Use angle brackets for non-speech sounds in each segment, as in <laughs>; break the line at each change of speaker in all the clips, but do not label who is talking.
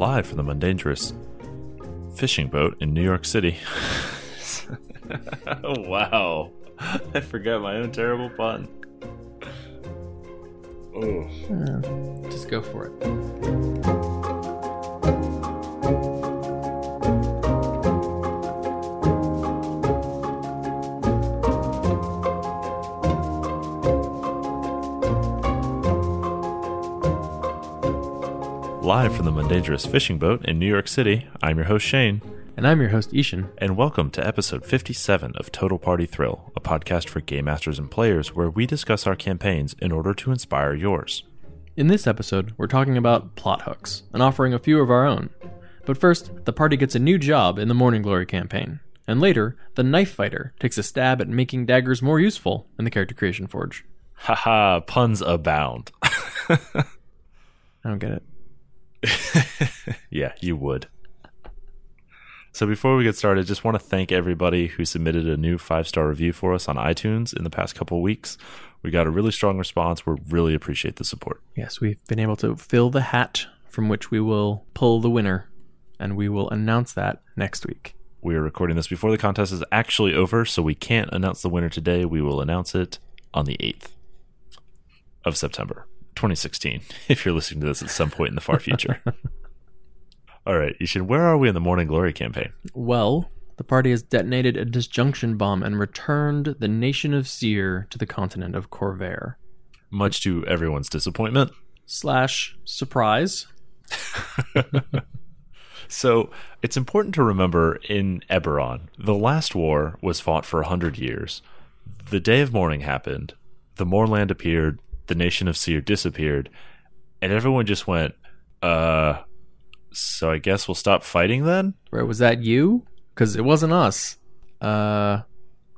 live from the Mundangerous fishing boat in New York City. <laughs> <laughs> wow. I forgot my own terrible pun. Oh.
Just go for it.
Live from the Mundangerous fishing boat in New York City, I'm your host Shane,
And I'm your host, I-Hsien.
and welcome to episode 57 of Total Party Thrill, a podcast for game masters and players where we discuss our campaigns in order to inspire yours.
In this episode, we're talking about plot hooks and offering a few of our own. But first, the party gets a new job in the Mourning Glory campaign. And later, the knife fighter takes a stab at making daggers more useful in the character creation forge.
Haha, puns abound. <laughs>
I don't get it. <laughs>
yeah, you would. So before we get started, just want to thank everybody who submitted a new five star review for us on iTunes in the past couple weeks. We got a really strong response. We really appreciate the support.
Yes, we've been able to fill the hat from which we will pull the winner, and we will announce that next week.
We are recording this before the contest is actually over, so we can't announce the winner today. We will announce it on the 8th of September 2016, <laughs> if you're listening to this at some point in the far future. <laughs> All right, I-Hsien, where are we in the Mourning Glory campaign?
Well, the party has detonated a disjunction bomb and returned the nation of Cyre to the continent of Khorvaire.
Much to everyone's disappointment.
Slash surprise. <laughs>
So it's important to remember in Eberron, the last war was fought for a hundred years. The day of mourning happened, the Mournland appeared, the nation of Cyre disappeared, and everyone just went, uh, so I guess we'll stop fighting then?
Where was that you? Because it wasn't us. Uh,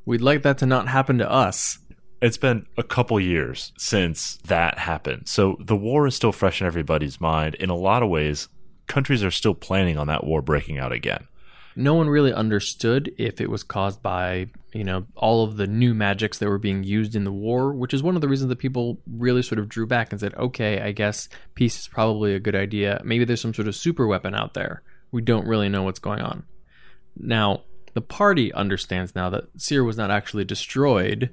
we'd like that to not happen to us.
It's been a couple years since that happened. So the war is still fresh in everybody's mind. In a lot of ways, countries are still planning on that war breaking out again.
No one really understood if it was caused by, you know, all of the new magics that were being used in the war, which is one of the reasons that people really sort of drew back and said, okay, I guess peace is probably a good idea. Maybe there's some sort of super weapon out there. We don't really know what's going on. Now, the party understands now that Cyre was not actually destroyed,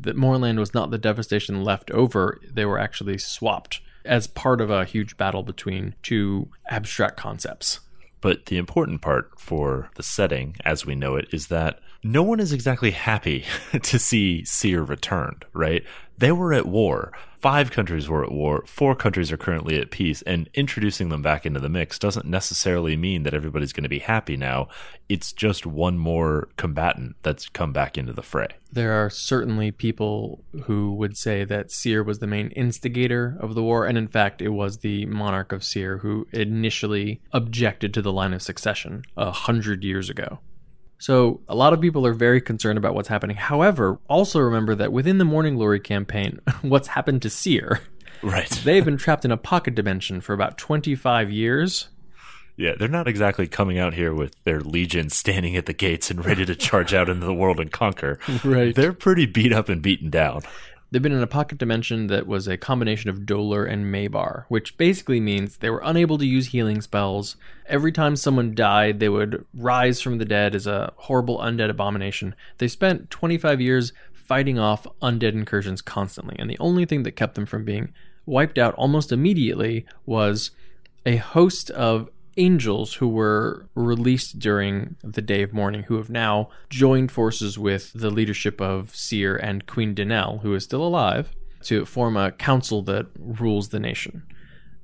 that Mournland was not the devastation left over, they were actually swapped as part of a huge battle between two abstract concepts.
But the important part for the setting, as we know it, is that no one is exactly happy <laughs> to see Cyre returned, right? They were at war. Five countries were at war. Four countries are currently at peace. And introducing them back into the mix doesn't necessarily mean that everybody's going to be happy now. It's just one more combatant that's come back into the fray.
There are certainly people who would say that Cyre was the main instigator of the war, and in fact, it was the monarch of Cyre who initially objected to the line of succession a hundred years ago. So, a lot of people are very concerned about what's happening. However, also remember that within the Mourning Glory campaign, <laughs> what's happened to Cyre?
Right. <laughs>
They've been trapped in a pocket dimension for about 25 years.
Yeah, they're not exactly coming out here with their legion standing at the gates and ready to charge out into the world and conquer. <laughs>
Right.
They're pretty beat up and beaten down.
They've been in a pocket dimension that was a combination of Dolurrh and Mabar, which basically means they were unable to use healing spells. Every time someone died, they would rise from the dead as a horrible undead abomination. They spent 25 years fighting off undead incursions constantly, and the only thing that kept them from being wiped out almost immediately was a host of angels who were released during the day of mourning who have now joined forces with the leadership of Cyre and Queen Dannel, who is still alive, to form a council that rules the nation.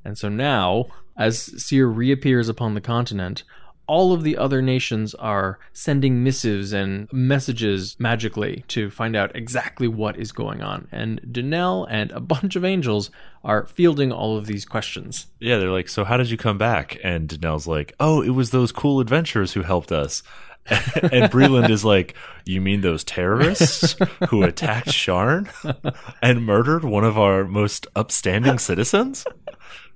And so now, as Cyre reappears upon the continent, all of the other nations are sending missives and messages magically to find out exactly what is going on. And Dannel and a bunch of angels are fielding all of these questions.
Yeah, they're like, so how did you come back? And Dannel's like, oh, it was those cool adventurers who helped us. <laughs> and Breland is like, you mean those terrorists who attacked Sharn and murdered one of our most upstanding citizens?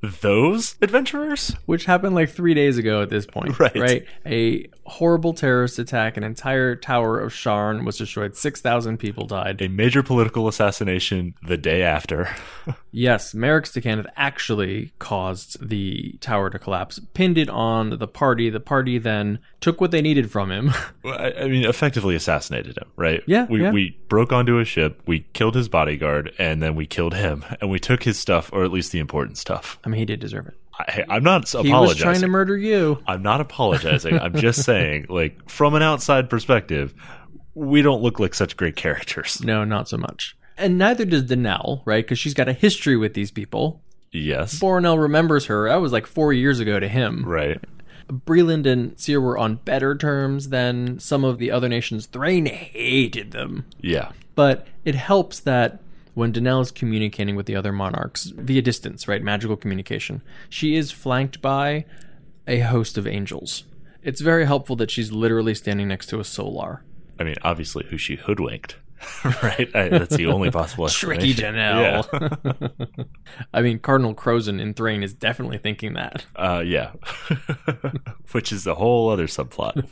Those adventurers?
which happened like three days ago at this point.
Right.
Right. A horrible terrorist attack. An entire tower of Sharn was destroyed. 6,000 people died.
A major political assassination the day after. <laughs>
Yes, Merrick Stakhanov actually caused the tower to collapse, pinned it on the party. The party then took what they needed from him. <laughs>
Well, I I mean, effectively assassinated him, right?
Yeah,
We,
yeah.
we broke onto a ship, we killed his bodyguard, and then we killed him, and we took his stuff, or at least the important stuff.
I mean, he did deserve it.
I, I'm not apologizing.
He was trying to murder you.
I'm not apologizing. I'm just <laughs> saying, like, from an outside perspective, we don't look like such great characters.
No, not so much. And neither does Dannel, right? Because she's got a history with these people.
Yes.
Boranel remembers her. That was like four years ago to him.
Right.
Breland and Cyre were on better terms than some of the other nations. Thrane hated them.
Yeah.
But it helps that when Dannel is communicating with the other monarchs via distance, right? Magical communication, she is flanked by a host of angels. It's very helpful that she's literally standing next to a solar.
I mean, obviously, who she hoodwinked. <laughs> right. I, that's the only possible
Tricky
explanation.
Dannel. <laughs> I mean, Cardinal Krozen in Thrane is definitely thinking that.
Uh, yeah. <laughs> Which is a whole other subplot.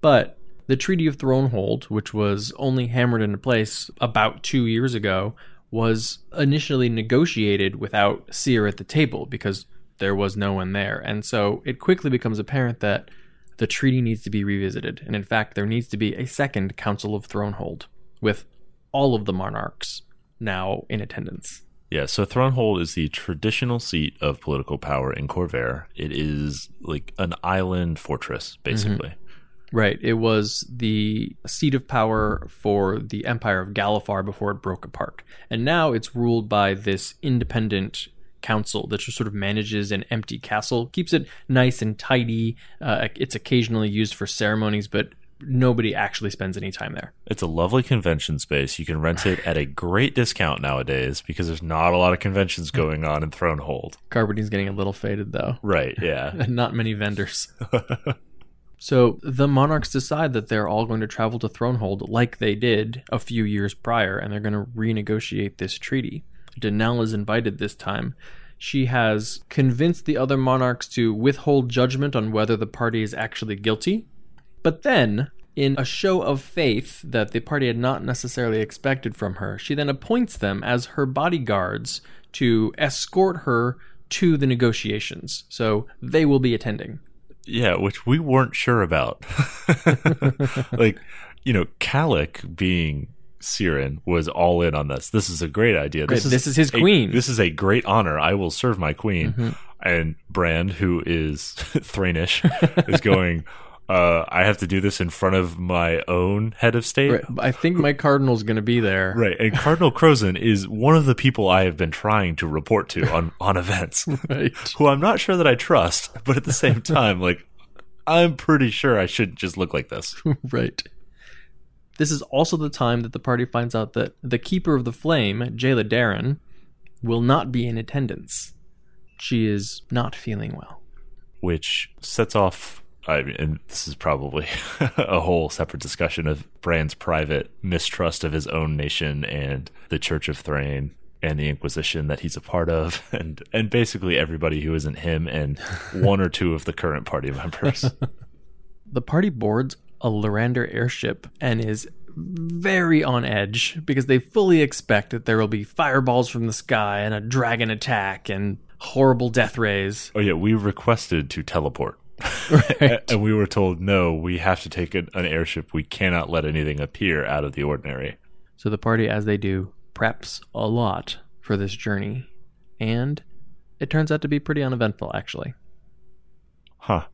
But the Treaty of Thronehold, which was only hammered into place about two years ago, was initially negotiated without Cyre at the table because there was no one there. And so it quickly becomes apparent that the treaty needs to be revisited. And in fact, there needs to be a second Council of Thronehold with all of the monarchs now in attendance.
Yeah, so Thronehold is the traditional seat of political power in Khorvaire. It is like an island fortress, basically. Mm-hmm.
Right. It was the seat of power for the Empire of Galifar before it broke apart. And now it's ruled by this independent council that just sort of manages an empty castle, keeps it nice and tidy. Uh, it's occasionally used for ceremonies, but nobody actually spends any time there.
It's a lovely convention space. You can rent it at a great discount nowadays because there's not a lot of conventions going on in Thronehold.
Carbodyne's getting a little faded, though.
Right, yeah.
and <laughs> not many vendors. <laughs> so the monarchs decide that they're all going to travel to Thronehold like they did a few years prior, and they're going to renegotiate this treaty. Dannel is invited this time. She has convinced the other monarchs to withhold judgment on whether the party is actually guilty. But then, in a show of faith that the party had not necessarily expected from her, she then appoints them as her bodyguards to escort her to the negotiations. So they will be attending.
Yeah, which we weren't sure about. <laughs> like, you know, Kalik being Cyran was all in on this. This is a great idea.
Great, this is his
a-
queen.
This is a great honor. I will serve my queen. Mm-hmm. And Brand, who is <laughs> Thranish, is going, uh, I have to do this in front of my own head of state.
Right. I think my cardinal's going to be there.
Right. And Cardinal Krozen is one of the people I have been trying to report to on, <laughs> on events,
Right.
who I'm not sure that I trust, but at the same time, like, I'm pretty sure I shouldn't just look like this. <laughs>
right. This is also the time that the party finds out that the Keeper of the Flame, Jaela Daran, will not be in attendance. She is not feeling well.
which sets off I mean, and this is probably <laughs> a whole separate discussion of Brand's private mistrust of his own nation and the Church of Thrane and the Inquisition that he's a part of, <laughs> and and basically everybody who isn't him and one or two of the current party members. <laughs>
The party boards a Lyrandar airship and is very on edge because they fully expect that there will be fireballs from the sky and a dragon attack and horrible death rays.
oh yeah, we requested to teleport. <laughs>
Right.
And we were told, no, we have to take an, an airship. We cannot let anything appear out of the ordinary.
So the party, as they do, preps a lot for this journey. And it turns out to be pretty uneventful, actually.
Huh.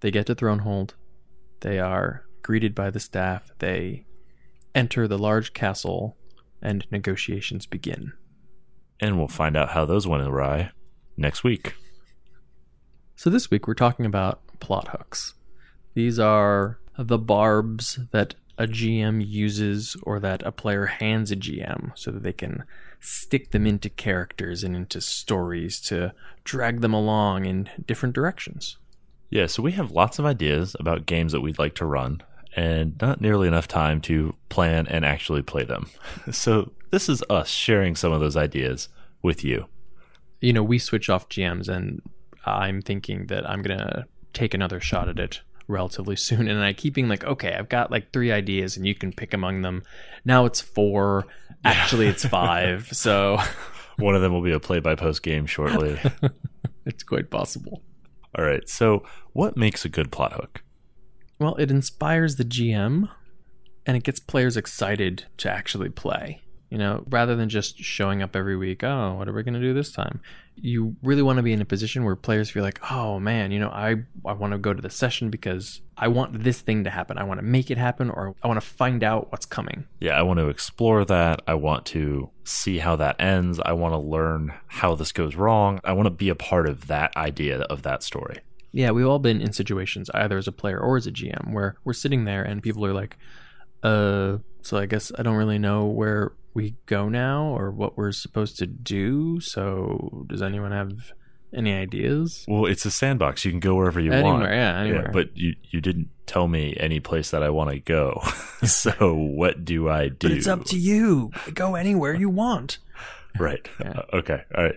They get to Thronehold. They are greeted by the staff. They enter the large castle, and negotiations begin.
And we'll find out how those went awry next week.
So this week we're talking about plot hooks. These are the barbs that a GM uses or that a player hands a GM so that they can stick them into characters and into stories to drag them along in different directions.
Yeah, so we have lots of ideas about games that we'd like to run, and not nearly enough time to plan and actually play them. <laughs> So this is us sharing some of those ideas with you.
you know, we switch off GMs, and I'm thinking that I'm gonna take another shot at it relatively soon. And I keep being like, okay, I've got like three ideas, and you can pick among them. Now it's four. Actually, it's five. <laughs> So
One of them will be a play by post game shortly. <laughs>
it's quite possible.
All right. So, what makes a good plot hook?
Well, it inspires the GM and it gets players excited to actually play. You know, rather than just showing up every week, oh, what are we going to do this time? You really want to be in a position where players feel like, oh man, you know, I, I want to go to the session because I want this thing to happen. I want to make it happen or I want to find out what's coming.
Yeah, I want to explore that. I want to see how that ends. I want to learn how this goes wrong. I want to be a part of that idea of that story.
Yeah, we've all been in situations, either as a player or as a GM, where we're sitting there and people are like, uh, so I guess I don't really know where we go now or what we're supposed to do. So does anyone have any ideas?
Well, it's a sandbox. You can go wherever you
Anywhere,
want.
yeah, anywhere.
but you you didn't tell me any place that I want to go. <laughs> so what do I do?
But it's up to you. Go anywhere you want.
Right.
Yeah.
Uh, okay. All right.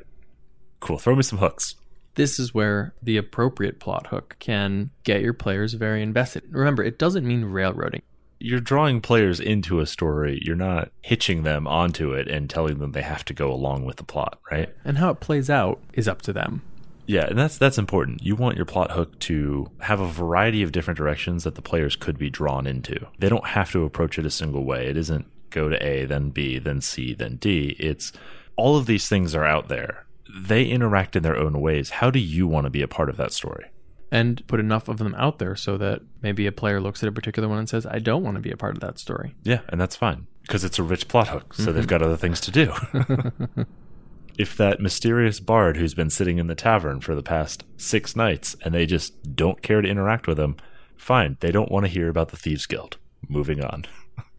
Cool. Throw me some hooks.
This is where the appropriate plot hook can get your players very invested. Remember, it doesn't mean railroading.
You're drawing players into a story. You're not hitching them onto it and telling them they have to go along with the plot, right?
And how it plays out is up to them.
Yeah, and that's that's important. You want your plot hook to have a variety of different directions that the players could be drawn into. They don't have to approach it a single way. It isn't go to A, then B, then C, then D. It's all of these things are out there. They interact in their own ways. How do you want to be a part of that story?
And put enough of them out there so that maybe a player looks at a particular one and says, I don't want to be a part of that story.
Yeah, and that's fine because it's a rich plot hook, so they've mm-hmm. got other things to do. <laughs> if that mysterious bard who's been sitting in the tavern for the past six nights and they just don't care to interact with him, fine. They don't want to hear about the Thieves Guild. Moving on.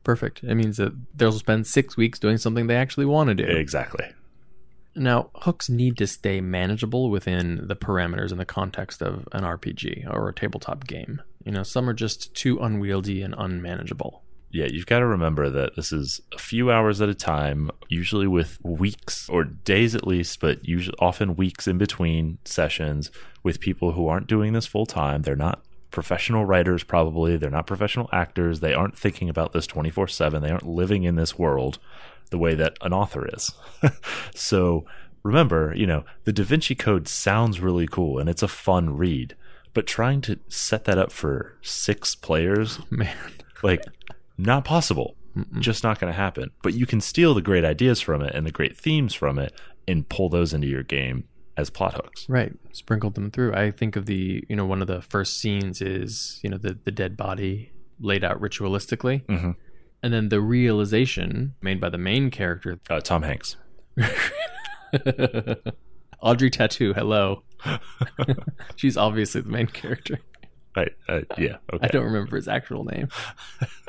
Perfect. It means that they'll spend six weeks doing something they actually want to do.
Exactly.
Now, hooks need to stay manageable within the parameters and the context of an RPG or a tabletop game. You know, some are just too unwieldy and unmanageable.
Yeah, you've got to remember that this is a few hours at a time, usually with weeks or days at least, but usually often weeks in between sessions with people who aren't doing this full time. They're not professional writers, probably. They're not professional actors. They aren't thinking about this 24 7. They aren't living in this world the way that an author is. <laughs> so remember, you know, the Da Vinci Code sounds really cool and it's a fun read, but trying to set that up for six players, <laughs>
Man.
like, not possible. Just not going to happen. But you can steal the great ideas from it and the great themes from it and pull those into your game as plot hooks.
Right. Sprinkled them through. I think of the, you know, one of the first scenes is, you know, the, the dead body laid out ritualistically.
Mhm.
And then the realization made by the main character,
Uh, Tom Hanks. <laughs>
Audrey Tautou, hello. <laughs> She's obviously the main character.
Right. Uh, yeah. Okay.
I don't remember his actual name. <laughs>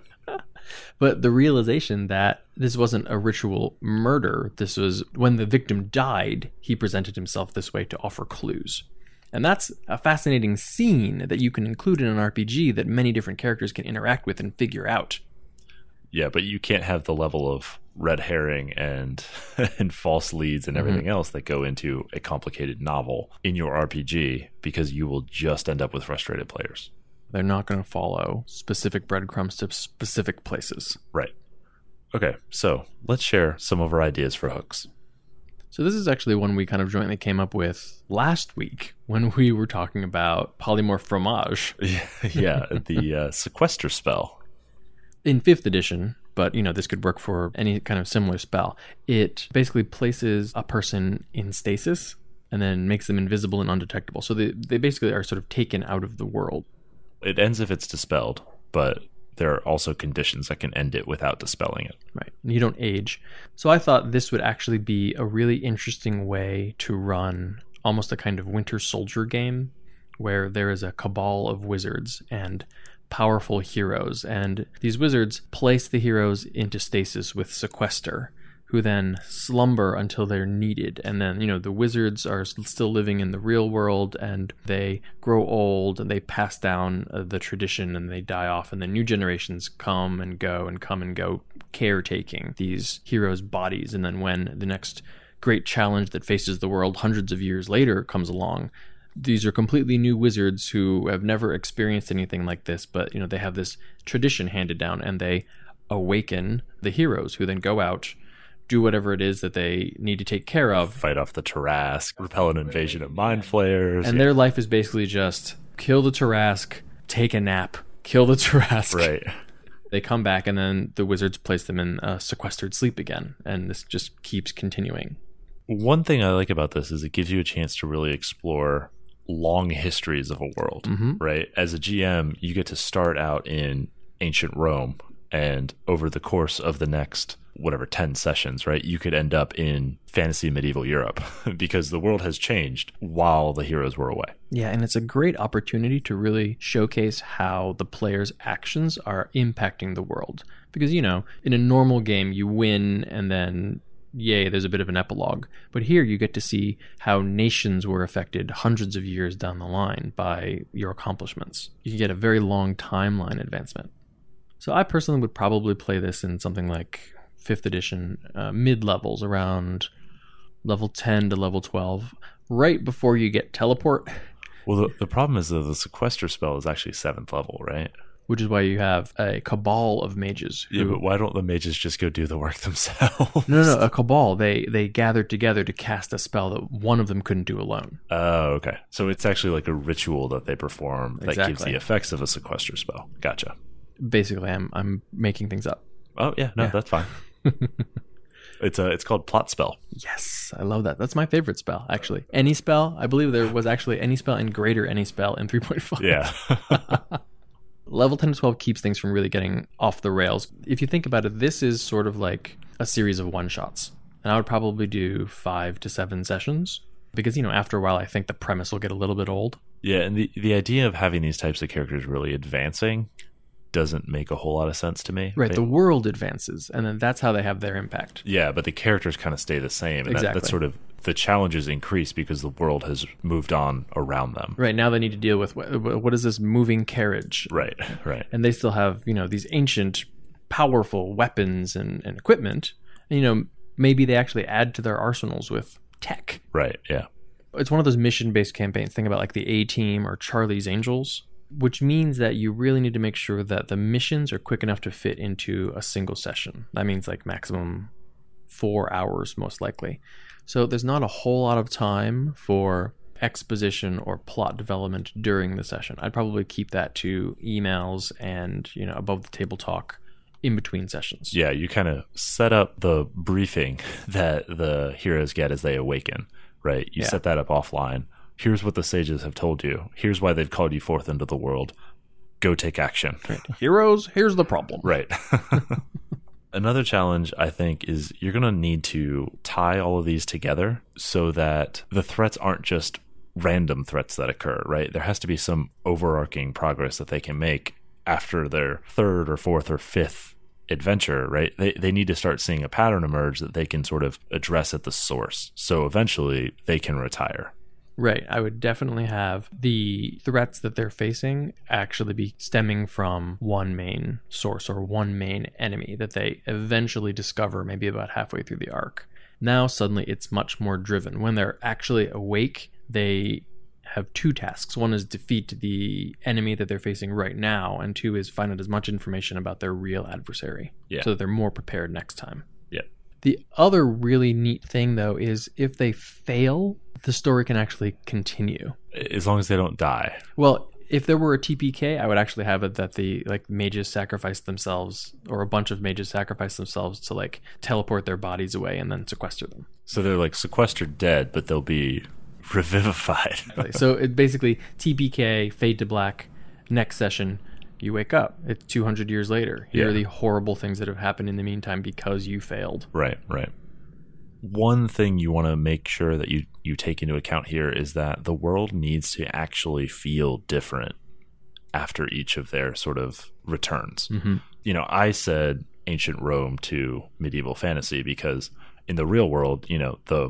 but the realization that this wasn't a ritual murder, this was when the victim died, he presented himself this way to offer clues. And that's a fascinating scene that you can include in an RPG that many different characters can interact with and figure out.
Yeah, but you can't have the level of red herring and <laughs> and false leads and mm-hmm. everything else that go into a complicated novel in your RPG because you will just end up with frustrated players.
They're not going to follow specific breadcrumbs to specific places.
Right. Okay, so let's share some of our ideas for hooks.
So this is actually one we kind of jointly came up with last week when we were talking about polymorph fromage. <laughs>
Yeah, the uh, sequester spell.
in fifth edition, but you know this could work for any kind of similar spell. It basically places a person in stasis and then makes them invisible and undetectable. So they they basically are sort of taken out of the world.
It ends if it's dispelled, but there are also conditions that can end it without dispelling it.
Right. You don't age. So I thought this would actually be a really interesting way to run almost a kind of winter soldier game where there is a cabal of wizards and powerful heroes. And these wizards place the heroes into stasis with sequester, who then slumber until they're needed. And then, you know, the wizards are still living in the real world and they grow old and they pass down uh, the tradition and they die off. And then new generations come and go and come and go, caretaking these heroes' bodies. And then when the next great challenge that faces the world hundreds of years later comes along. These are completely new wizards who have never experienced anything like this, but you know they have this tradition handed down, and they awaken the heroes who then go out, do whatever it is that they need to take care of,
Fight off the Tarrasque, repel an invasion of mind flayers.
and their life is basically just kill the Tarrasque, take a nap, kill the <laughs> Tarrasque.
right.
They come back, and then the wizards place them in a sequestered sleep again, and this just keeps continuing.
One thing I like about this is it gives you a chance to really explore long histories of a world,
Mhm.
right? As a GM, you get to start out in ancient Rome, and over the course of the next whatever 10 sessions, right, you could end up in fantasy medieval Europe <laughs> because the world has changed while the heroes were away.
Yeah, and it's a great opportunity to really showcase how the player's actions are impacting the world. Because, you know, in a normal game, you win and then, yay, there's a bit of an epilogue. But here you get to see how nations were affected hundreds of years down the line by your accomplishments. You get a very long timeline advancement. So I personally would probably play this in something like 5th edition, uh, mid levels, around level 10 to level 12, right before you get teleport.
Well, the, the problem is that the sequester spell is actually seventh level, right?
which is why you have a cabal of mages. Who,
Yeah, but why don't the mages just go do the work <laughs> themselves?
no, no, a cabal. They they gathered together to cast a spell that one of them couldn't do alone.
Oh, okay. So it's actually like a ritual that they perform that gives the effects of a sequester spell. Gotcha.
Basically, I'm I'm making things up.
Oh yeah, no,
Yeah.
that's fine. <laughs> it's a it's called plot spell.
Yes, I love that. That's my favorite spell, actually. Any spell. I believe there was actually any spell and greater any spell in 3.5.
Yeah. <laughs>
level 10 to 12 keeps things from really getting off the rails. If you think about it, this is sort of like a series of one shots. And I would probably do five to seven sessions because, you know, after a while, I think the premise will get a little bit old.
yeah, and the the idea of having these types of characters really advancing doesn't make a whole lot of sense to me.
Right.
They-
The world advances, and then that's how they have their impact.
yeah, but the characters kind of stay the same, and that, that's sort of the challenges increase because the world has moved on around them.
Right. Now they need to deal with what, what is this moving carriage?
Right, right.
And they still have, you know, these ancient, powerful weapons and, and equipment. And, you know, maybe they actually add to their arsenals with tech.
Right, yeah.
it's one of those mission based campaigns. Think about like the A Team or Charlie's Angels, which means that you really need to make sure that the missions are quick enough to fit into a single session. That means like maximum four hours, most likely. So there's not a whole lot of time for exposition or plot development during the session. I'd probably keep that to emails and, you know, above the table talk in between sessions.
Yeah, you kind of set up the briefing <laughs> that the heroes get as they awaken, right? You
Yeah.
set that up offline. Here's what the sages have told you. Here's why they've called you forth into the world. Go take action.
Heroes, here's the problem.
Right. <laughs> Another challenge, I think, is you're going to need to tie all of these together so that the threats aren't just random threats that occur, right? There has to be some overarching progress that they can make after their third or fourth or fifth adventure, right? They, they need to start seeing a pattern emerge that they can sort of address at the source. So eventually they can retire.
Right. I would definitely have the threats that they're facing actually be stemming from one main source or one main enemy that they eventually discover maybe about halfway through the arc. Now, suddenly, it's much more driven. When they're actually awake, they have two tasks. One is defeat the enemy that they're facing right now, and two is find out as much information about their real adversary
Yeah.
so that they're more prepared next time.
Yeah.
The other really neat thing, though, is if they fail, the story can actually continue.
As long as they don't die.
Well, if there were a TPK, I would actually have it that the like mages sacrifice themselves, or a bunch of mages sacrifice themselves to like teleport their bodies away and then sequester them.
So they're like sequestered dead, but they'll be <laughs> revivified.
so it basically TPK, fade to black. Next session, you wake up. It's 200 years later. Here are
Yeah.
the horrible things that have happened in the meantime because you failed.
Right, right. One thing you want to make sure that you you take into account here is that the world needs to actually feel different after each of their sort of returns.
Mm-hmm.
You know, I said ancient Rome to medieval fantasy because in the real world, you know, the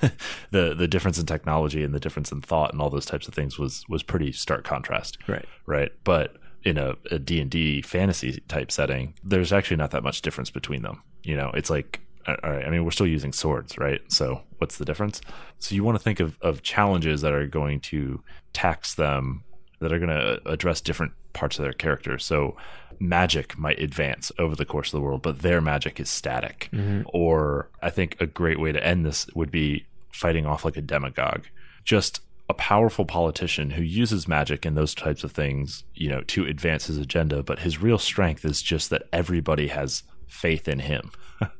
<laughs> the the difference in technology and the difference in thought and all those types of things was was pretty stark contrast
Right.
right? But in a, a D&D fantasy type setting, there's actually not that much difference between them. You know, it's like all right, I mean, we're still using swords, right? So what's the difference? So you want to think of, of challenges that are going to tax them, that are going to uh, address different parts of their character. So magic might advance over the course of the world, but their magic is static. Mm-hmm. Or I think a great way to end this would be fighting off like a demagogue. Just a powerful politician who uses magic and those types of things, you know, to advance his agenda, but his real strength is just that everybody has faith in him. <laughs>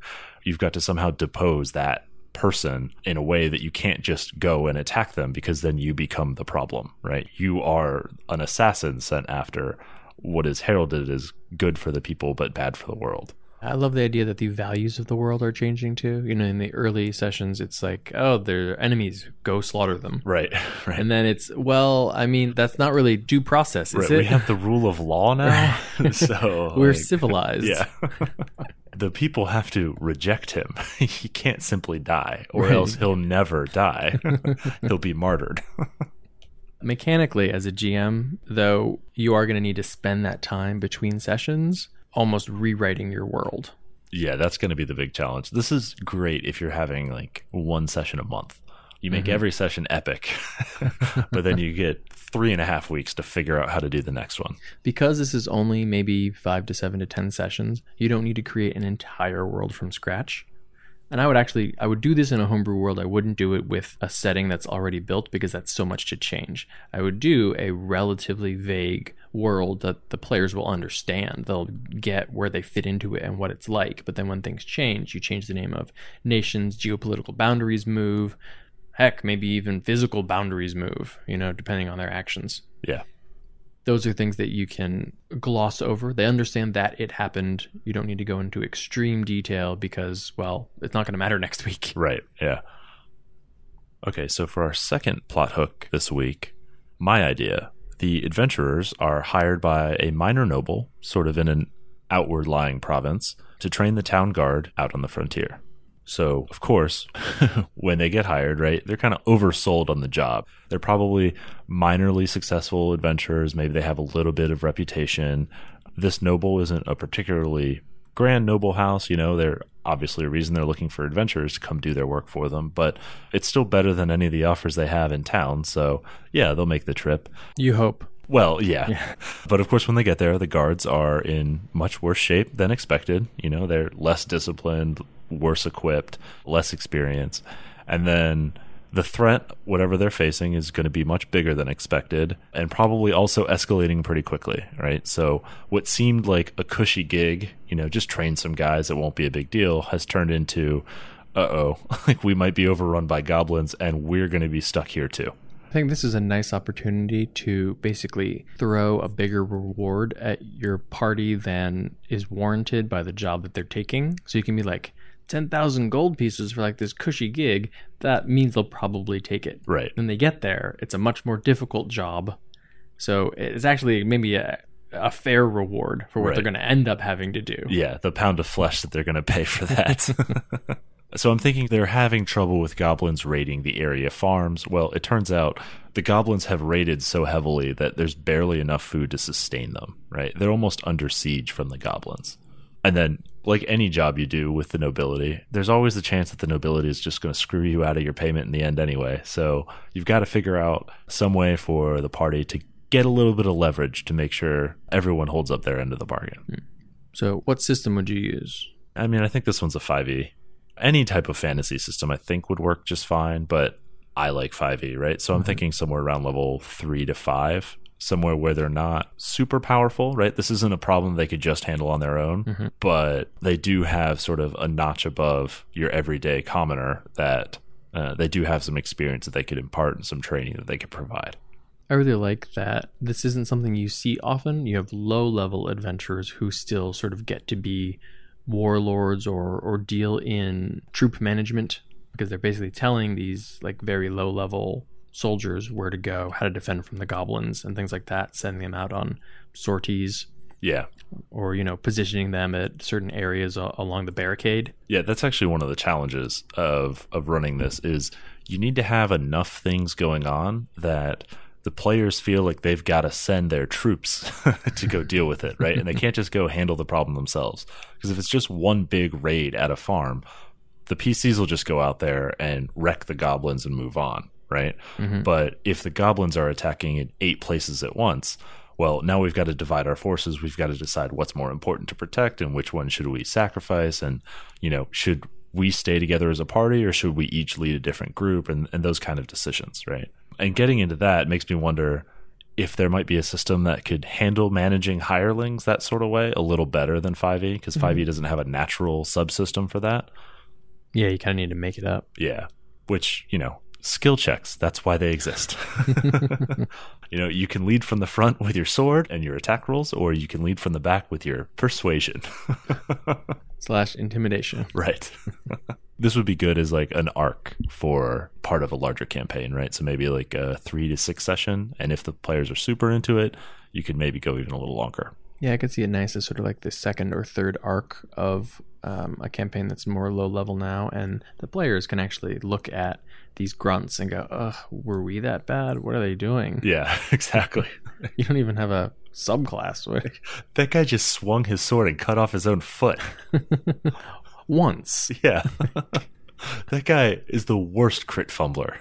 You've got to somehow depose that person in a way that you can't just go and attack them because then you become the problem, right? You are an assassin sent after what is heralded as good for the people but bad for the world.
I love the idea that the values of the world are changing too. You know, in the early sessions, it's like, oh, they're enemies, go slaughter them.
Right, <laughs> right.
And then it's, well, I mean, that's not really due process, is
Right,
it?
we have the rule of law now, <laughs> so
We're
like,
civilized.
Yeah. <laughs> the people have to reject him. he can't simply die, or
Right.
else he'll never die. he'll be martyred.
Mechanically, as a GM, though, you are going to need to spend that time between sessions almost rewriting your world.
yeah, that's going to be the big challenge. This is great if you're having like one session a month. You make mm-hmm. every session epic, <laughs> but then you get three and a half weeks to figure out how to do the next one.
Because this is only maybe five to seven to 10 sessions, you don't need to create an entire world from scratch. And I would actually, I would do this in a homebrew world. I wouldn't do it with a setting that's already built because that's so much to change. I would do a relatively vague world that the players will understand. They'll get where they fit into it and what it's like. But then when things change, you change the name of nations, geopolitical boundaries move, heck, maybe even physical boundaries move, you know, depending on their actions
Yeah.
those are things that you can gloss over. They understand that it happened. You don't need to go into extreme detail because, well, it's not going to matter <laughs> next week.
Right. Yeah. Okay, so for our second plot hook this week, my idea the adventurers are hired by a minor noble, sort of in an outward lying province, to train the town guard out on the frontier. So, of course, <laughs> when they get hired, right, they're kind of oversold on the job. They're probably minorly successful adventurers. Maybe they have a little bit of reputation. This noble isn't a particularly grand noble house. You know, they're obviously a reason they're looking for adventurers to come do their work for them, but it's still better than any of the offers they have in town. So, yeah, they'll make the trip.
You hope.
Well, yeah. <laughs> But of course, when they get there, the guards are in much worse shape than expected. You know, they're less disciplined, worse equipped, less experienced. And then the threat, whatever they're facing, is going to be much bigger than expected and probably also escalating pretty quickly, right? So, what seemed like a cushy gig, you know, just train some guys, it won't be a big deal, has turned into, uh oh, <laughs> like we might be overrun by goblins and we're going to be stuck here too.
I think this is a nice opportunity to basically throw a bigger reward at your party than is warranted by the job that they're taking. So you can be like, 10,000 gold pieces for like this cushy gig. That means they'll probably take it.
Right.
When they get there, it's a much more difficult job. So it's actually maybe a, a fair reward for what
Right.
they're going to end up having to do.
Yeah, the pound of flesh that they're going to pay for that. <laughs> so I'm thinking they're having trouble with goblins raiding the area farms. Well, it turns out the goblins have raided so heavily that there's barely enough food to sustain them, right? They're almost under siege from the goblins. And then, like any job you do with the nobility, there's always the chance that the nobility is just going to screw you out of your payment in the end anyway. So you've got to figure out some way for the party to get a little bit of leverage to make sure everyone holds up their end of the bargain. Hmm.
So what system would you use?
I mean, I think this one's a 5e. Any type of fantasy system I think would work just fine, but I like 5e, right? So I'm mm-hmm. thinking somewhere around level 3 to 5, somewhere where they're not super powerful, right? This isn't a problem they could just handle on their own, but they do have sort of a notch above your everyday commoner that uh, they do have some experience that they could impart and some training that they could provide.
I really like that this isn't something you see often. You have low level adventurers who still sort of get to be warlords or or deal in troop management because they're basically telling these like very low level soldiers where to go, how to defend from the goblins and things like that, sending them out on sorties
Yeah.
or you know positioning them at certain areas a- along the barricade.
Yeah, that's actually one of the challenges of of running this is you need to have enough things going on that the players feel like they've got to send their troops <laughs> to go deal with it, right? And they <laughs> can't just go handle the problem themselves. Because if it's just one big raid at a farm, the PCs will just go out there and wreck the goblins and move on, right?
Mhm.
But if the goblins are attacking in eight places at once, well, now we've got to divide our forces. We've got to decide what's more important to protect and which one should we sacrifice. And, you know, should we stay together as a party or should we each lead a different group and, and those kind of decisions, right? And getting into that makes me wonder if there might be a system that could handle managing hirelings that sort of way a little better than 5e because 5e doesn't have a natural subsystem for that.
Yeah, you kind of need to make it up.
Yeah. Which, you know, skill checks, that's why they exist. <laughs> you know, you can lead from the front with your sword and your attack rolls, or you can lead from the back with your persuasion. <laughs>
Slash intimidation.
right. <laughs> this would be good as like an arc for part of a larger campaign, right? So maybe like a three to six session. And if the players are super into it, you could maybe go even a little longer.
Yeah, I could see it nice as sort of like the second or third arc of um, a campaign that's more low level now, and the players can actually look at these grunts and go, "Ugh, were we that bad? What are they doing?
Yeah, <laughs> exactly.
You don't even have a subclass What-
that guy just swung his sword and cut off his own foot. <laughs>
once." <laughs>
Yeah. that guy is the worst crit fumbler.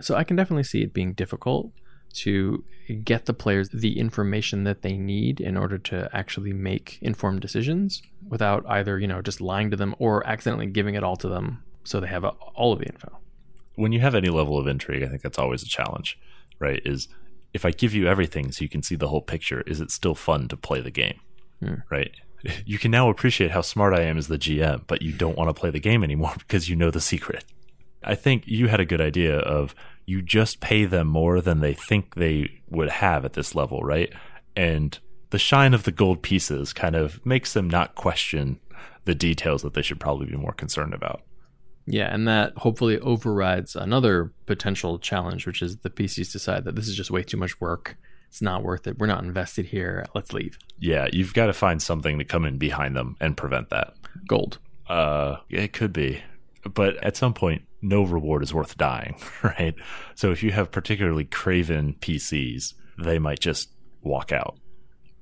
So I can definitely see it being difficult to get the players the information that they need in order to actually make informed decisions without either, you know, just lying to them or accidentally giving it all to them so they have all of the info.
when you have any level of intrigue, I think that's always a challenge, right? Is if I give you everything so you can see the whole picture, is it still fun to play the game?
Hmm.
Right? <laughs> You can now appreciate how smart I am as the GM, but you don't want to play the game anymore <laughs> because you know the secret. I think you had a good idea of you just pay them more than they think they would have at this level, right? And the shine of the gold pieces kind of makes them not question the details that they should probably be more concerned about.
Yeah, and that hopefully overrides another potential challenge, which is the PCs decide that this is just way too much work. It's not worth it. We're not invested here. Let's leave.
Yeah, you've got to find something to come in behind them and prevent that.
Gold.
Uh, it could be, but at some point, no reward is worth dying, <laughs> right? So if you have particularly craven PCs, they might just walk out.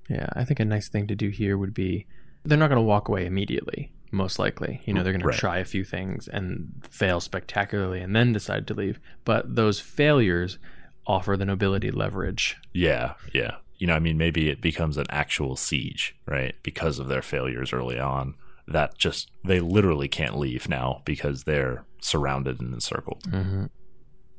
Yeah, I think a nice thing to do here would be they're not going to walk away immediately, most likely. You know, they're going
Right.
to try a few things and fail spectacularly and then decide to leave. But those failures offer the nobility leverage.
Yeah, yeah. You know, I mean, maybe it becomes an actual siege, right? Because of their failures early on. That just, they literally can't leave now because they're surrounded and encircled.
hmm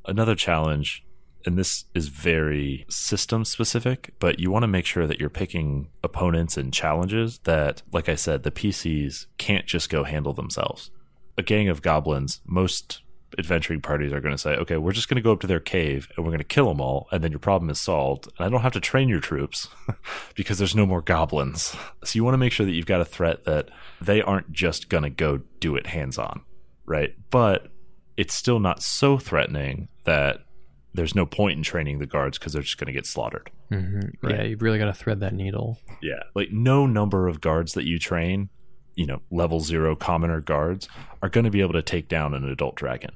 another challenge and this is very system specific but you want to make sure that you're picking opponents and challenges that like i said the pcs can't just go handle themselves. A gang of goblins most adventuring parties are going to say okay we're just going to go up to their cave and we're going to kill them all and then your problem is solved and i don't have to train your troops <laughs> because there's no more goblins. So you want to make sure that you've got a threat that they aren't just going to go do it hands on right? But it's still not so threatening that there's no point in training the guards because they're just going to get slaughtered.
hmm
Right.
Yeah, you've really got to thread that needle.
Yeah. Like, no number of guards that you train, you know, level zero commoner guards, are going to be able to take down an adult dragon.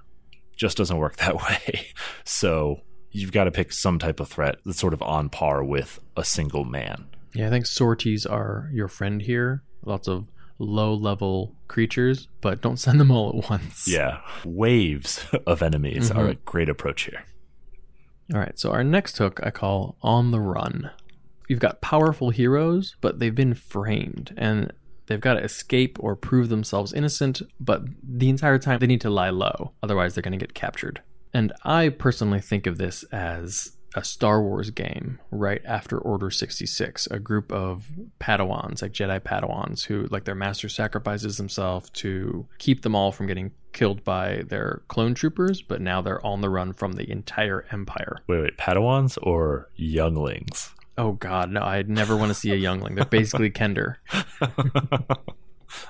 Just doesn't work <laughs> that way. So you've got to pick some type of threat that's sort of on par with a single man.
Yeah, I think sorties are your friend here. Lots of low level creatures, but don't send them all at once.
Yeah. Waves <laughs> of enemies are
Mhm.
a great approach here.
All right, so our next hook I call On the Run. You've got powerful heroes, but they've been framed and they've got to escape or prove themselves innocent, but the entire time they need to lie low, otherwise, they're going to get captured. And I personally think of this as a Star Wars game right after Order 66, a group of Padawans, like Jedi Padawans, who, like, their master sacrifices himself to keep them all from getting killed by their clone troopers, but now they're on the run from the entire Empire.
Wait, wait, Padawans or younglings?
Oh God, no! I'd never want to see a youngling. They're basically <laughs> Kender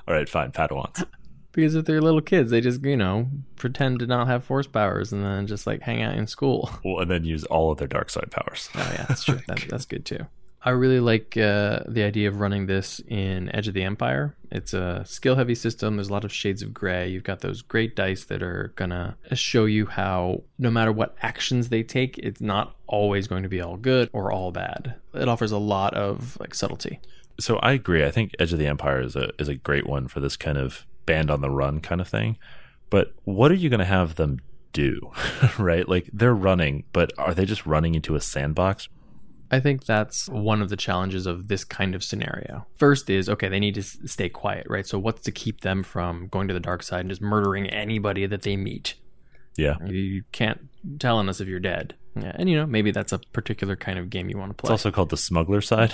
All right, fine, Padawans.
because if they're little kids, they just you know pretend to not have force powers and then just like hang out in school.
Well, and then use all of their dark side powers.
Oh yeah, that's true. that, <laughs> that's good too. I really like uh, the idea of running this in Edge of the Empire. It's a skill heavy system. There's a lot of shades of gray. You've got those great dice that are gonna show you how no matter what actions they take, it's not always going to be all good or all bad. It offers a lot of like subtlety.
So I agree. I think Edge of the Empire is a is a great one for this kind of band on the run kind of thing. But what are you going to have them do? <laughs> right? Like they're running, but are they just running into a sandbox?
I think that's one of the challenges of this kind of scenario. First is okay, they need to stay quiet, right? So what's to keep them from going to the dark side and just murdering anybody that they meet?
Yeah.
You can't tell on us if you're dead. Yeah, and you know maybe that's a particular kind of game you want to play.
It's also called the smuggler side.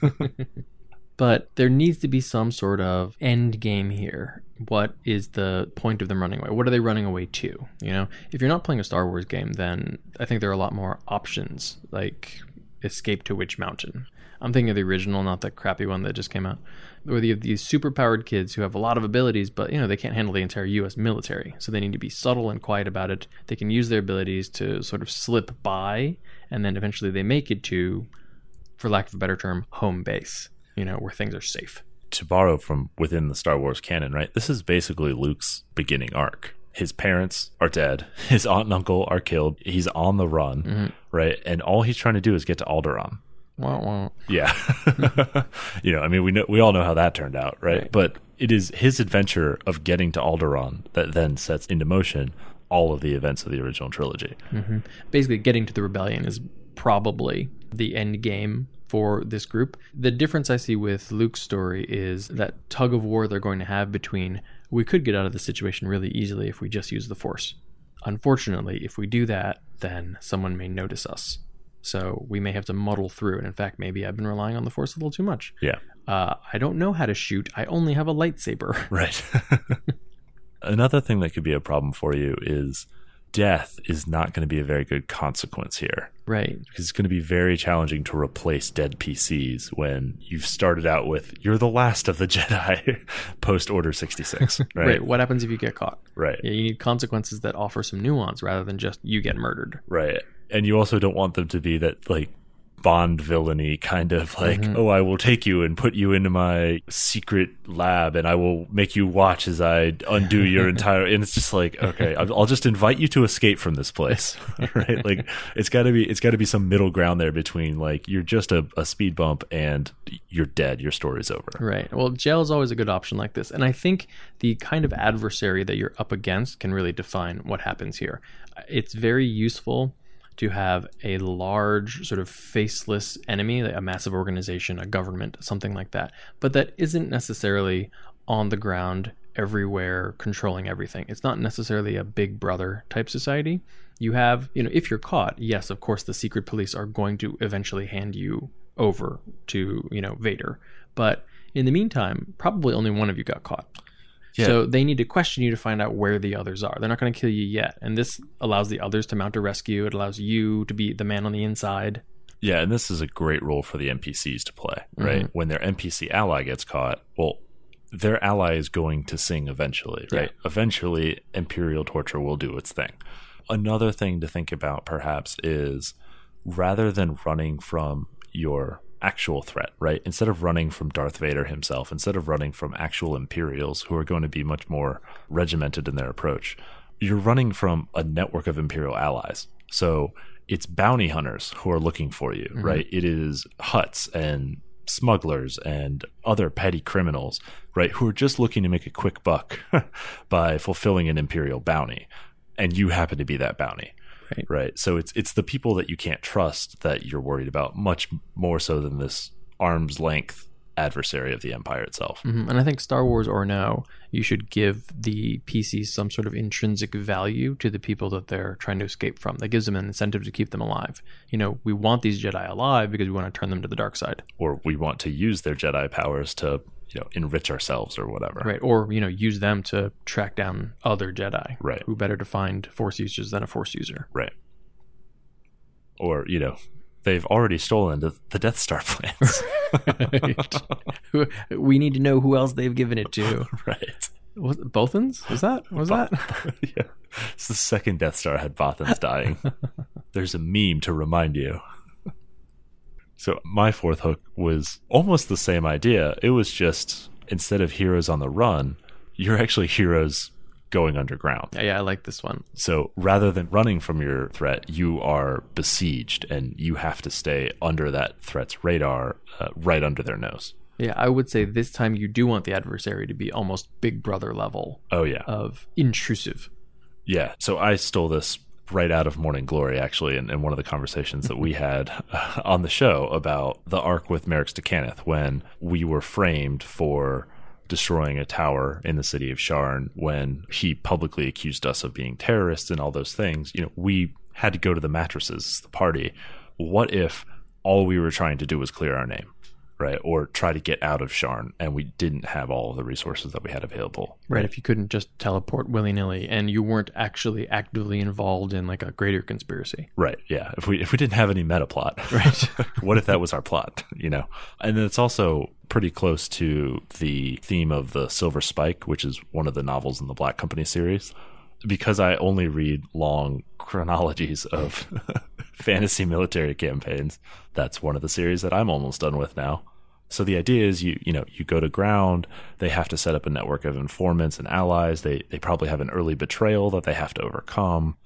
<laughs> <laughs>
but there needs to be some sort of end game here. What is the point of them running away? What are they running away to? You know, if you're not playing a Star Wars game, then I think there are a lot more options, like escape to Witch Mountain. I'm thinking of the original, not the crappy one that just came out, where you have these superpowered kids who have a lot of abilities, but you know they can't handle the entire U.S. military, so they need to be subtle and quiet about it. They can use their abilities to sort of slip by, and then eventually they make it to, for lack of a better term, home base. You know, where things are safe.
to borrow from within the Star Wars canon, right? This is basically Luke's beginning arc. His parents are dead. <laughs> His aunt and uncle are killed. He's on the run, mm-hmm. Right? And all he's trying to do is get to Alderaan.
Wah, wah.
Yeah. <laughs> you know, I mean, we know we all know how that turned out, right?
Right.
But it is his adventure of getting to Alderaan that then sets into motion all of the events of the original trilogy. Mm-hmm.
Basically, getting to the rebellion is probably the end game for this group. The difference I see with Luke's story is that tug of war they're going to have between we could get out of the situation really easily if we just use the Force. Unfortunately, if we do that, then someone may notice us. So we may have to muddle through. And in fact, maybe I've been relying on the Force a little too much.
Yeah.
Uh, I don't know how to shoot. I only have a lightsaber.
Right. <laughs> Another thing that could be a problem for you is death is not going to be a very good consequence here.
right.
because it's going to be very challenging to replace dead PCs when you've started out with you're the last of the Jedi <laughs> post Order 66, <laughs> right?
Right. What happens if you get caught?
Right.
Yeah, you need consequences that offer some nuance rather than just you get murdered.
Right. And you also don't want them to be that like Bond villainy kind of <laughs> like, mm-hmm. oh, I will take you and put you into my secret lab and I will make you watch as I undo your <laughs> entire. And it's just like, okay, I'll I'll just invite you to escape from this place, <laughs> right? Like, it's got to be, it's got to be some middle ground there between like you're just a, a speed bump and you're dead. Your story's over.
Right. Well, jail is always a good option like this. And I think the kind of adversary that you're up against can really define what happens here. It's very useful to have a large, sort of faceless enemy, a massive organization, a government, something like that, but that isn't necessarily on the ground everywhere controlling everything. It's not necessarily a big brother type society. You have, you know, if you're caught, yes, of course the secret police are going to eventually hand you over to, you know, Vader. But in the meantime, probably only one of you got caught.
Yeah.
So they need to question you to find out where the others are. They're not going to kill you yet. And this allows the others to mount a rescue. It allows you to be the man on the inside.
Yeah, and this is a great role for the NPCs to play, right? Mm-hmm. When their NPC ally gets caught, well, their ally is going to sing eventually, right? Eventually, Imperial torture will do its thing. Another thing to think about, perhaps, is rather than running from your actual threat, right? Instead of running from Darth Vader himself, instead of running from actual Imperials who are going to be much more regimented in their approach, you're running from a network of Imperial allies. So it's bounty hunters who are looking for you, mm-hmm. right? It is Hutts and smugglers and other petty criminals, right? Who are just looking to make a quick buck <laughs> by fulfilling an Imperial bounty. And you happen to be that bounty
Right.
right so it's it's the people that you can't trust that you're worried about much more so than this arm's length adversary of the empire itself
Mhm. And I think Star Wars or no, you should give the PCs some sort of intrinsic value to the people that they're trying to escape from. That gives them an incentive to keep them alive. You know, we want these Jedi alive because we want to turn them to the dark side,
or we want to use their jedi powers to you know enrich ourselves or whatever
right? Or you know, use them to track down other Jedi.
Right.
Who better to find Force users than a Force user?
right or you know they've already stolen the, the death star <laughs> plans
Who- we need to know who else they've given it to. <laughs>
right
Was it Bothans? Was that? Was that? <laughs>
yeah it's the second death star had bothans dying there's a meme to remind you so my fourth hook was almost the same idea it was just instead of heroes on the run you're actually heroes going underground
Yeah, I like this one.
so rather than running from your threat you are besieged and you have to stay under that threat's radar uh, right under their nose
Yeah, I would say this time you do want the adversary to be almost Big Brother level
Oh yeah,
of intrusive.
yeah. So I stole this right out of Mourning Glory, actually, in, in one of the conversations that we had uh, on the show about the arc with Merrix to when we were framed for destroying a tower in the city of Sharn when he publicly accused us of being terrorists and all those things. You know, we had to go to the mattresses, the party. What if all we were trying to do was clear our name? Right, or try to get out of Sharn, and we didn't have all of the resources that we had available.
Right, if you couldn't just teleport willy nilly and you weren't actually actively involved in like a greater conspiracy.
Right. Yeah. If we if we didn't have any meta plot, <laughs>
Right. <laughs>
what if that was our plot? You know, and then it's also pretty close to the theme of the Silver Spike, which is one of the novels in the Black Company series. Because I only read long chronologies of <laughs> fantasy military campaigns, that's one of the series that I'm almost done with now. So the idea is you you know you go to ground. They have to set up a network of informants and allies. They they probably have an early betrayal that they have to overcome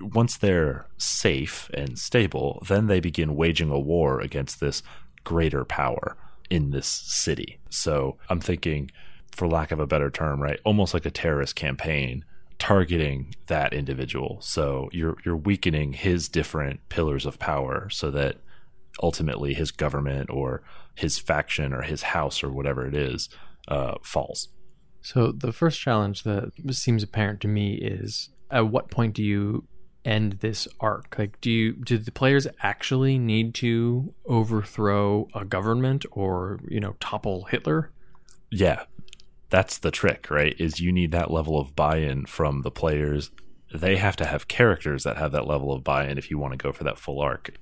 once they're safe and stable, then they begin waging a war against this greater power in this city. So I'm thinking, for lack of a better term, right, almost like a terrorist campaign targeting that individual. So you're you're weakening his different pillars of power so that ultimately his government or his faction or his house or whatever it is uh, falls.
So the first challenge that seems apparent to me is at what point do you end this arc? Like do you do the players actually need to overthrow a government or, you know, topple Hitler?
Yeah, that's the trick, right? Is you need that level of buy-in from the players. They have to have characters that have that level of buy-in if you want to go for that full arc.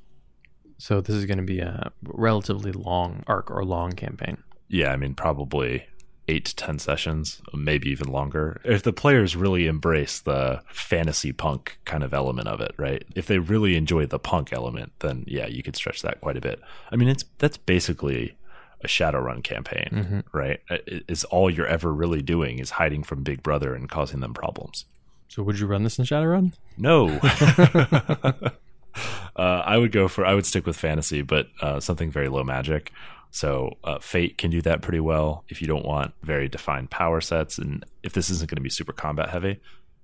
So this is going to be a relatively long arc or long campaign.
Yeah, I mean probably eight to ten sessions, maybe even longer. If the players really embrace the fantasy punk kind of element of it, right? If they really enjoy the punk element, then yeah, you could stretch that quite a bit. I mean, it's that's basically a Shadowrun campaign, mm-hmm. right? It- It's all you're ever really doing is hiding from Big Brother and causing them problems.
So would you run this in Shadowrun?
No. <laughs> <laughs> <laughs> uh, I would go for I would stick with fantasy, but uh, something very low magic. So uh, Fate can do that pretty well if you don't want very defined power sets, and if this isn't going to be super combat heavy.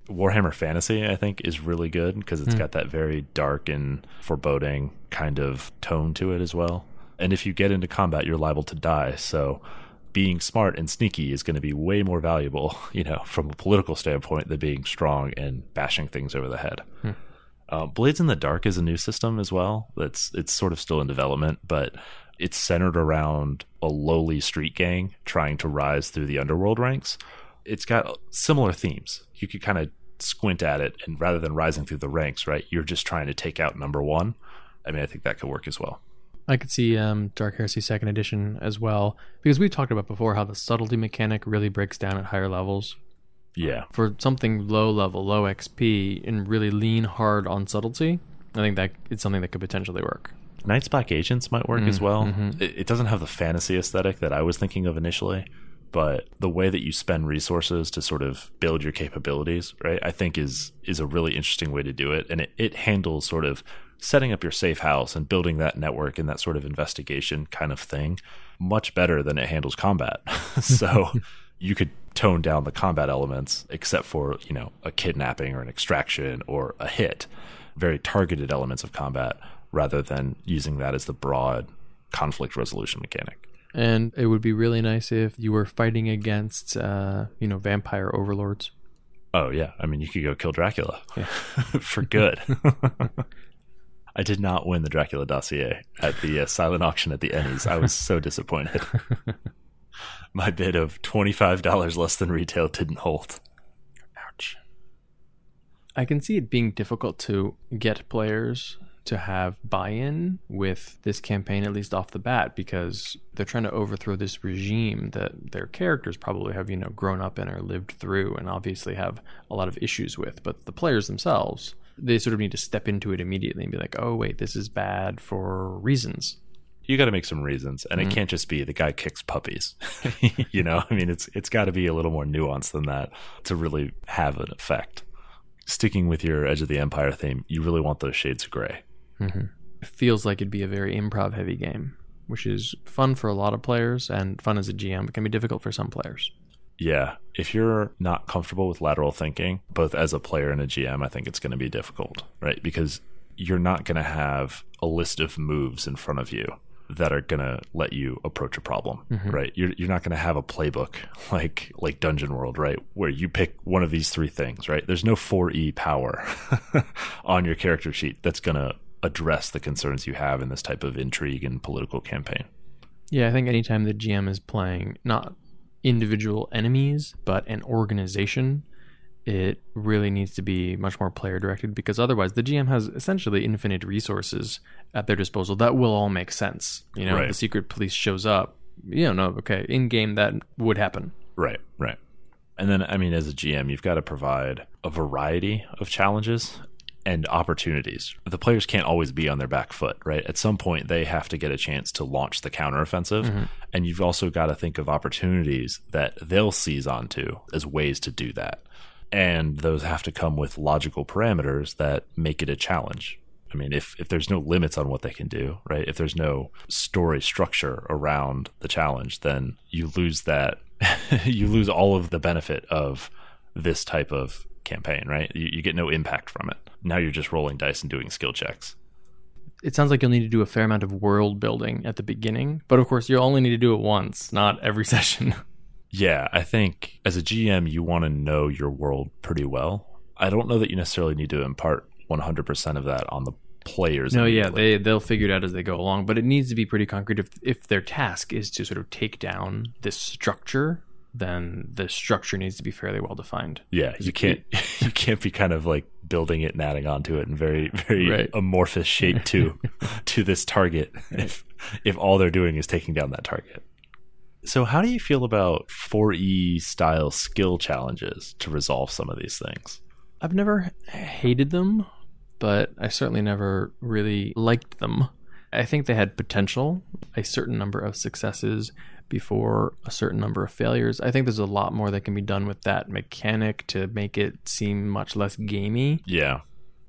Warhammer Fantasy, I think, is really good because it's got that very dark and foreboding kind of tone to it as well. And if you get into combat, you're liable to die. So being smart and sneaky is going to be way more valuable, <laughs> you know, from a political standpoint than being strong and bashing things over the head. Uh, Blades in the Dark is a new system as well. That's it's sort of still in development, but it's centered around a lowly street gang trying to rise through the underworld ranks. It's got similar themes. You could kind of squint at it, and rather than rising through the ranks, right, you're just trying to take out number one. I mean, I think that could work as well.
I could see um, Dark Heresy Second Edition as well because we've talked about before how the subtlety mechanic really breaks down at higher levels.
Yeah,
For something low level, low XP, and really lean hard on subtlety, I think that it's something that could potentially work.
Night's Black Agents might work as well. Mm-hmm. It, it doesn't have the fantasy aesthetic that I was thinking of initially, but the way that you spend resources to sort of build your capabilities, right, I think is is a really interesting way to do it. And it, it handles sort of setting up your safe house and building that network and that sort of investigation kind of thing much better than it handles combat. <laughs> so <laughs> you could tone down the combat elements except for, you know, a kidnapping or an extraction or a hit. Very targeted elements of combat rather than using that as the broad conflict resolution mechanic.
And it would be really nice if you were fighting against, uh, you know, vampire overlords.
Oh yeah, I mean you could go kill Dracula <laughs> for good. <laughs> I did not win the Dracula dossier at the uh, silent auction at the Ennies. I was so disappointed. <laughs> My bid of twenty five dollars less than retail didn't hold.
Ouch. I can see it being difficult to get players to have buy-in with this campaign at least off the bat because they're trying to overthrow this regime that their characters probably have you know grown up in or lived through and obviously have a lot of issues with but the players themselves they sort of need to step into it immediately and be like oh wait this is bad for reasons
You got to make some reasons, and it mm. can't just be the guy kicks puppies. <laughs> <laughs> you know, I mean, it's it's got to be a little more nuanced than that to really have an effect. Sticking with your Edge of the Empire theme, you really want those shades of gray. Mm-hmm.
it feels like it'd be a very improv heavy game which is fun for a lot of players and fun as a GM, but can be difficult for some players.
Yeah. If you're not comfortable with lateral thinking, both as a player and a GM, I think it's going to be difficult, right? Because you're not going to have a list of moves in front of you that are going to let you approach a problem,
Mm-hmm.
right? You're, you're not going to have a playbook <laughs> like like Dungeon World, right? Where you pick one of these three things, right? There's no 4E power <laughs> on your character sheet that's going to address the concerns you have in this type of intrigue and political campaign.
Yeah, I think anytime the GM is playing not individual enemies, but an organization, it really needs to be much more player directed because otherwise the GM has essentially infinite resources at their disposal that will all make sense. You know,
Right.
the secret police shows up, you don't know, okay, in game that would happen.
Right, right. And then, I mean, as a GM, you've got to provide a variety of challenges and opportunities. The players can't always be on their back foot, right? At some point, they have to get a chance to launch the counteroffensive. Mm-hmm. And you've also got to think of opportunities that they'll seize onto as ways to do that. And those have to come with logical parameters that make it a challenge. I mean, if, if there's no limits on what they can do, right? If there's no story structure around the challenge, then you lose that, <laughs> you lose all of the benefit of this type of campaign, right? You, you get no impact from it. Now you're just rolling dice and doing skill checks.
It sounds like you'll need to do a fair amount of world building at the beginning, but of course you'll only need to do it once, not every <laughs> session.
Yeah, I think as a GM, you want to know your world pretty well. I don't know that you necessarily need to impart 100% of that on the players.
No, yeah, they they'll figure it out as they go along, but it needs to be pretty concrete. If if their task is to sort of take down this structure, then the structure needs to be fairly well defined.
Yeah, you can't <laughs> <laughs> you can't be kind of like building it and adding onto it in very very
Right.
amorphous shape to <laughs> to this target if if all they're doing is taking down that target. So how do you feel about 4E style skill challenges to resolve some of these things?
I've never hated them, but I certainly never really liked them. I think they had potential, a certain number of successes before a certain number of failures. I think there's a lot more that can be done with that mechanic to make it seem much less gamey.
Yeah.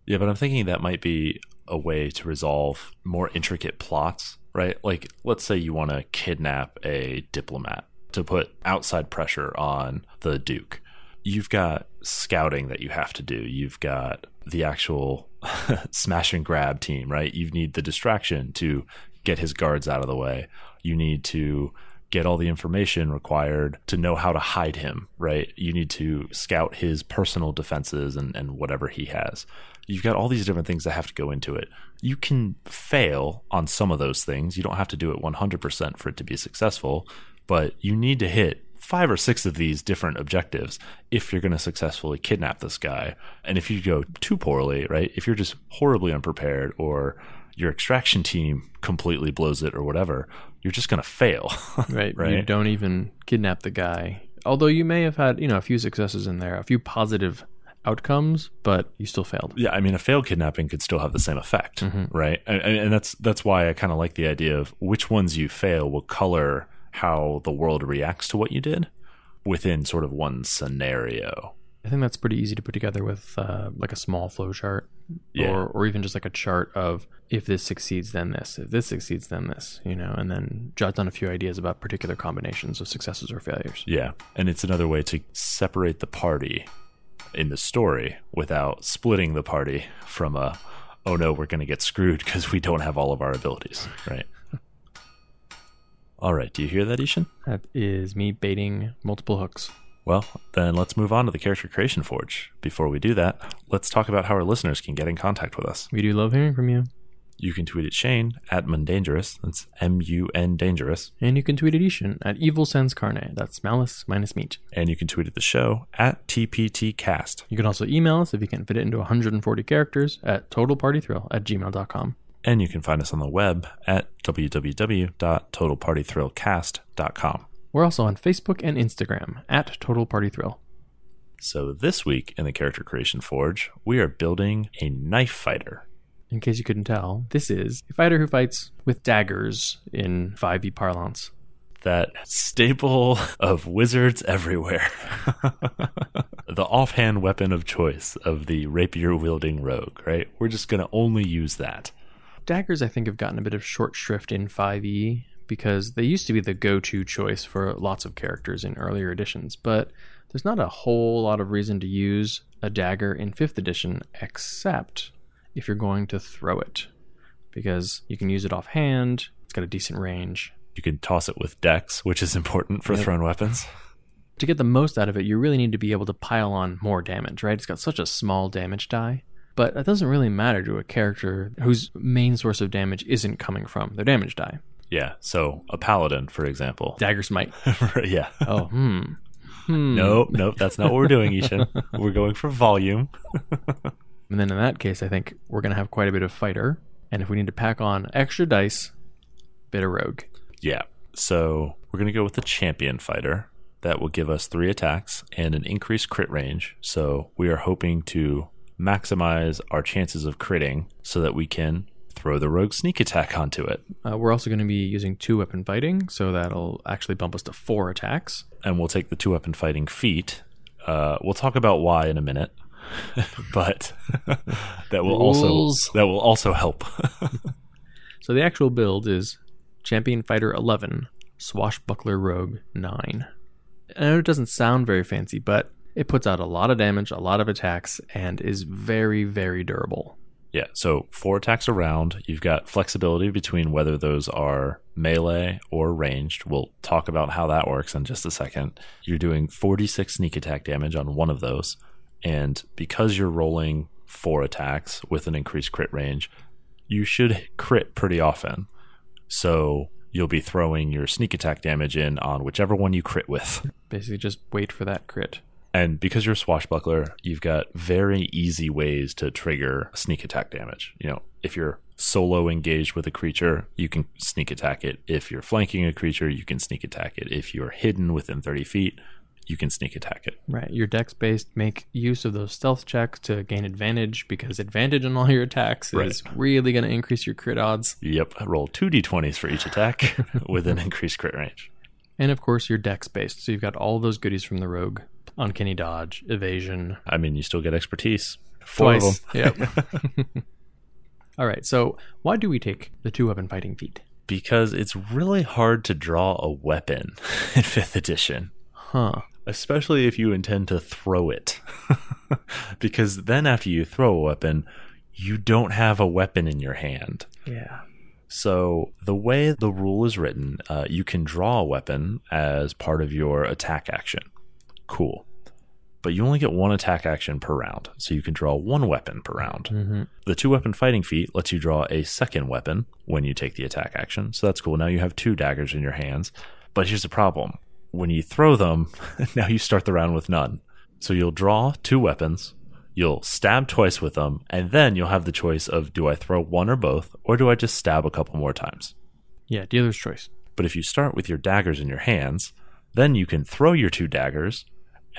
Yeah, but I'm thinking that might be a way to resolve more intricate plots, right? Like, let's say you want to kidnap a diplomat to put outside pressure on the Duke. You've got scouting that you have to do. You've got the actual <laughs> smash and grab team, right? You need the distraction to get his guards out of the way. You need to get all the information required to know how to hide him, right? You need to scout his personal defenses and, and whatever he has. You've got all these different things that have to go into it. You can fail on some of those things. You don't have to do it 100% for it to be successful, but you need to hit five or six of these different objectives if you're going to successfully kidnap this guy. And if you go too poorly, right? If you're just horribly unprepared or your extraction team completely blows it or whatever, you're just going to fail. <laughs>
Right. You don't even kidnap the guy. Although you may have had, you know, a few successes in there, a few positive outcomes, but you still failed.
yeah, I mean, a failed kidnapping could still have the same effect, right? And, and and that's that's why I kind of like the idea of which ones you fail will color how the world reacts to what you did within sort of one scenario.
I think that's pretty easy to put together with uh, like a small flow chart,
Yeah.
or or even just like a chart of if this succeeds, then this. If this succeeds, then this. You know, and then jot down a few ideas about particular combinations of successes or failures.
Yeah, and it's another way to separate the party in the story without splitting the party from a oh no, we're going to get screwed because we don't have all of our abilities, right? all right, do you hear that, I-Hsien?
That is me baiting multiple hooks.
Well, then let's move on to the Character Creation Forge. Before we do that, let's talk about how our listeners can get in contact with us.
We do love hearing from you,
You can tweet at Shane at Mundangerous. That's M U N Dangerous.
and you can tweet at I-Hsien at Evil Sans Carne. That's malice minus meat.
And you can tweet at the show at TPTcast.
You can also email us if you can't fit it into 140 characters at totalpartythrill at gmail.com.
And you can find us on the web at www.totalpartythrillcast.com.
We're also on Facebook and Instagram at Total Party Thrill.
So this week in the Character Creation Forge, we are building a knife fighter.
In case you couldn't tell, this is a fighter who fights with daggers in 5e parlance.
That staple of wizards everywhere. <laughs> the offhand weapon of choice of the rapier wielding rogue, right? We're just going to only use that.
Daggers, I think, have gotten a bit of short shrift in 5e because they used to be the go to choice for lots of characters in earlier editions, but there's not a whole lot of reason to use a dagger in 5th edition except if you're going to throw it because you can use it offhand, it's got a decent range.
You can toss it with dex, which is important for
Yep.
thrown weapons.
To get the most out of it, you really need to be able to pile on more damage, right? It's got such a small damage die. But that doesn't really matter to a character whose main source of damage isn't coming from their damage die.
Yeah. So a paladin, for example. <laughs>
Dagger smite. <laughs>
yeah.
Oh, hmm. <laughs> Hmm.
Nope, nope. That's not what we're doing, I-Hsien. we're going for volume.
And then in that case, I think we're going to have quite a bit of fighter. And if we need to pack on extra dice, bit of rogue.
Yeah. So we're going to go with the champion fighter. That will give us three attacks and an increased crit range. So we are hoping to maximize our chances of critting so that we can throw the rogue sneak attack <laughs> onto it.
Uh, we're also going to be using two weapon fighting, so that'll actually bump us to four attacks.
And we'll take the two weapon fighting feat. Uh, we'll talk about why in a minute. <laughs> but <laughs> that will also that will also help. <laughs>
So the actual build is Champion Fighter 11, Swashbuckler Rogue 9. I know it doesn't sound very fancy, but it puts out a lot of damage, a lot of attacks, and is very, very durable.
Yeah, so four attacks around. You've got flexibility between whether those are melee or ranged. We'll talk about how that works in just a second. You're doing 46 sneak attack damage on one of those. And because you're rolling four attacks with an increased crit range, you should crit pretty often. So you'll be throwing your sneak attack damage in on whichever one you crit with.
Basically, just wait for that crit.
And because you're a swashbuckler, you've got very easy ways to trigger sneak attack damage. You know, if you're solo engaged with a creature, you can sneak attack it. If you're flanking a creature, you can sneak attack it. If you're hidden within 30 feet, you can sneak attack it.
Right, your dex based make use of those stealth checks to gain advantage because advantage on all your attacks is really going to increase your crit odds.
Yep, roll two d20s for each attack <laughs> with an increased crit range.
And of course, your dex based, so you've got all those goodies from the rogue uncanny dodge, evasion,
I mean, you still get expertise. Four
twice.
of them.
Yep. <laughs> <laughs> all right, so why do we take the two weapon fighting feat?
Because it's really hard to draw a weapon in 5th edition.
Huh.
Especially if you intend to throw it. <laughs> because then after you throw a weapon, you don't have a weapon in your hand.
Yeah.
So the way the rule is written, uh, you can draw a weapon as part of your attack action. Cool. But you only get one attack action per round, so you can draw one weapon per round.
Mm-hmm.
The two weapon fighting feat lets you draw a second weapon when you take the attack action. So that's cool. Now you have two daggers in your hands. But here's the problem when you throw them, <laughs> now you start the round with none. So you'll draw two weapons, you'll stab twice with them, and then you'll have the choice of do I throw one or both, or do I just stab a couple more times?
Yeah, dealer's choice.
But if you start with your daggers in your hands, then you can throw your two daggers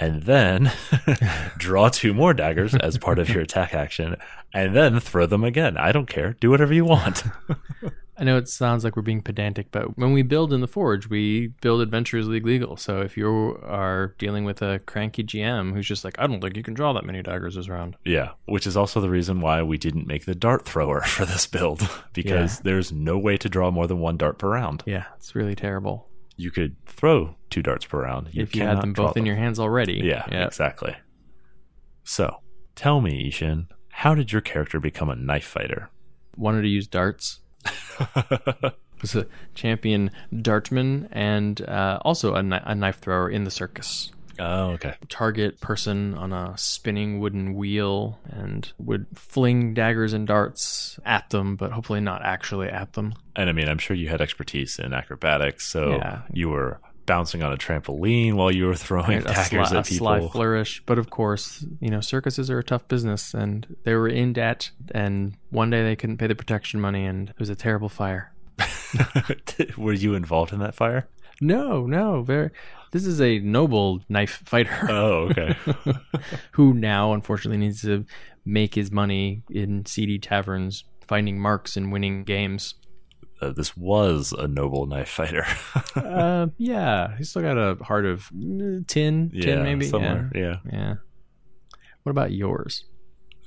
and then <laughs> draw two more daggers as part of your attack action and then throw them again. I don't care. Do whatever you want. <laughs>
I know it sounds like we're being pedantic, but when we build in the Forge, we build Adventurers League legal. So if you are dealing with a cranky GM who's just like, I don't think you can draw that many daggers this round.
yeah, which is also the reason why we didn't make the dart thrower <laughs> for this build <laughs> because
Yeah.
there's no way to draw more than one dart per round.
Yeah, it's really terrible.
You could throw two darts per round.
if you had them both in your hands already.
Yeah,
Yep.
exactly. So, tell me, I-Hsien, how did your character become a knife fighter?
Wanted to use darts. <laughs> was a champion dartman and uh, also a, kni- a knife thrower in the circus.
oh, okay.
Target person on a spinning wooden wheel and would fling daggers and darts at them, but hopefully not actually at them.
And I mean, I'm sure you had expertise in acrobatics, so
Yeah.
you were bouncing on a trampoline while you were throwing
a,
daggers
sly,
at
a sly
people.
flourish. But of course, you know, circuses are a tough business, and they were in debt. And one day they couldn't pay the protection money, and it was a terrible fire. <laughs>
were you involved in that fire?
No, no, very. This is a noble knife fighter
Oh, okay. <laughs>
who now, unfortunately, needs to make his money in seedy taverns, finding marks and winning games.
Uh, this was a noble knife fighter. <laughs>
uh, yeah, he's still got a heart of tin,
yeah,
tin maybe.
Yeah.
Yeah. yeah. What about yours?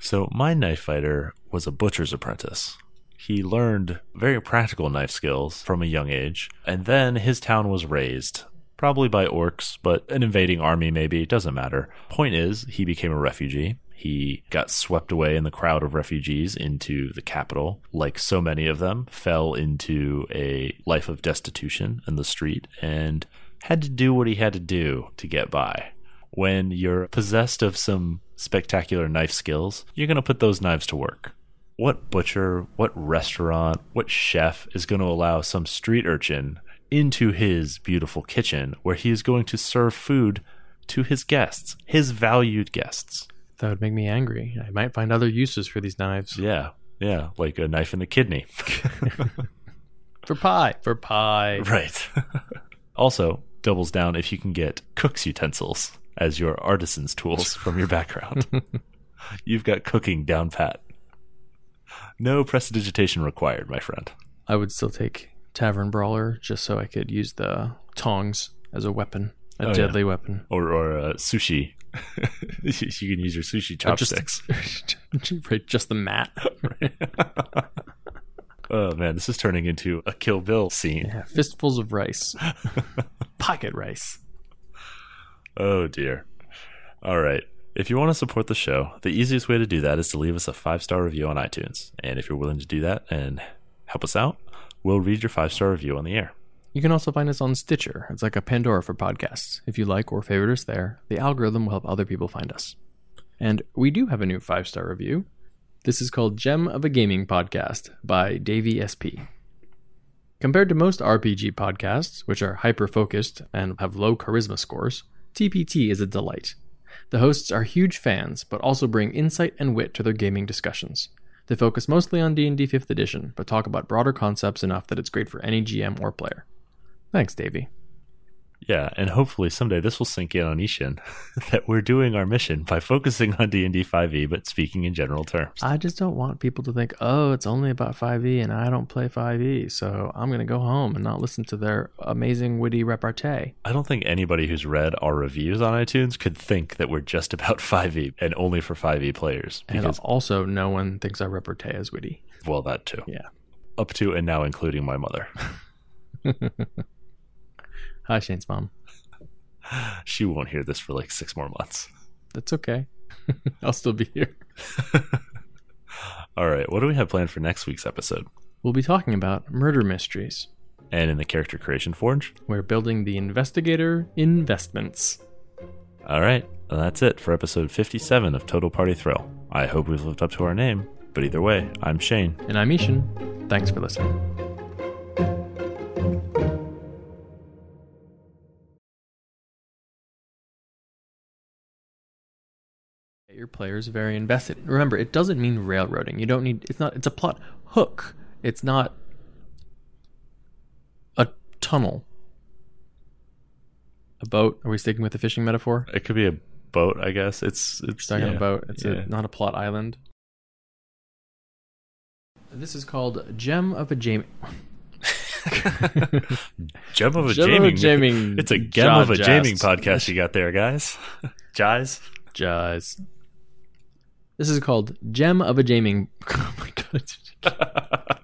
So my knife fighter was a butcher's apprentice. He learned very practical knife skills from a young age, and then his town was razed. Probably by orcs, but an invading army maybe, it doesn't matter. Point is, he became a refugee. He got swept away in the crowd of refugees into the capital. Like so many of them, fell into a life of destitution in the street and had to do what he had to do to get by. When you're possessed of some spectacular knife skills, you're going to put those knives to work. What butcher, what restaurant, what chef is going to allow some street urchin into his beautiful kitchen where he is going to serve food to his guests, his valued guests?
That would make me angry. I might find other uses for these knives.
Yeah, yeah, like a knife in the kidney. <laughs> <laughs>
For pie. For pie.
right. <laughs> also, doubles down if you can get cook's utensils as your artisan's tools from your background. You've got cooking down pat. No prestidigitation required, my friend.
I would still take Tavern Brawler just so I could use the tongs as a weapon, a
Oh, yeah.
deadly weapon.
Or or uh, sushi. <laughs> you can use your sushi
Or just-
chopsticks. <laughs>
right, just the mat. <laughs>
oh man, this is turning into a Kill Bill scene.
Yeah, fistfuls of rice. Pocket rice.
Oh dear. All right. If you want to support the show, the easiest way to do that is to leave us a five star review on iTunes. And if you're willing to do that and help us out, we'll read your five star review on the air.
You can also find us on Stitcher. It's like a Pandora for podcasts. If you like or favorite us there, the algorithm will help other people find us. And we do have a new five star review. This is called Gem of a Gaming Podcast by Davey SP. Compared to most RPG podcasts, which are hyper focused and have low charisma scores, TPT is a delight. The hosts are huge fans, but also bring insight and wit to their gaming discussions. They focus mostly on D&D 5th edition, but talk about broader concepts enough that it's great for any GM or player. Thanks, Davey.
Yeah, and hopefully someday this will sink in on I-Hsien <laughs> that we're doing our mission by focusing on D&D 5e E, but speaking in general terms.
I just don't want people to think, oh, it's only about 5e and I don't play 5e, so I'm going to go home and not listen to their amazing witty repartee.
I don't think anybody who's read our reviews on iTunes could think that we're just about <laughs> 5e and only for 5e players
And
because
also, no one thinks our repartee is witty.
well that too.
Yeah.
Up to and now including my mother. <laughs>
Hi, Shane's mom. <laughs>
She won't hear this for like 6 more months.
That's okay. <laughs> I'll still be here. <laughs>
All right, what do we have planned for next week's episode?
We'll be talking about murder mysteries.
And in the character creation forge?
We're building the investigator investments.
All right, well, that's it for episode 57 of Total Party Thrill. I hope we've lived up to our name, but either way, I'm Shane.
And I'm I-Hsien. Thanks for listening. Your players very invested. Remember, it doesn't mean railroading. You don't need. It's not. It's a plot hook. It's not a tunnel. A boat. Are we sticking with the fishing metaphor?
It could be a boat, I guess. It's it's
talking
yeah,
about it's
yeah.
a, not a plot island. This is called Gem of a Jamie. <laughs>
Gem of a
Gem of a
Jaming.
Jaming
It's a gem of a
Jazz.
Jaming podcast you got there, guys. <laughs> Jais.
Jazz. This is called Gem of a Jaming. <laughs> Oh my god. <laughs>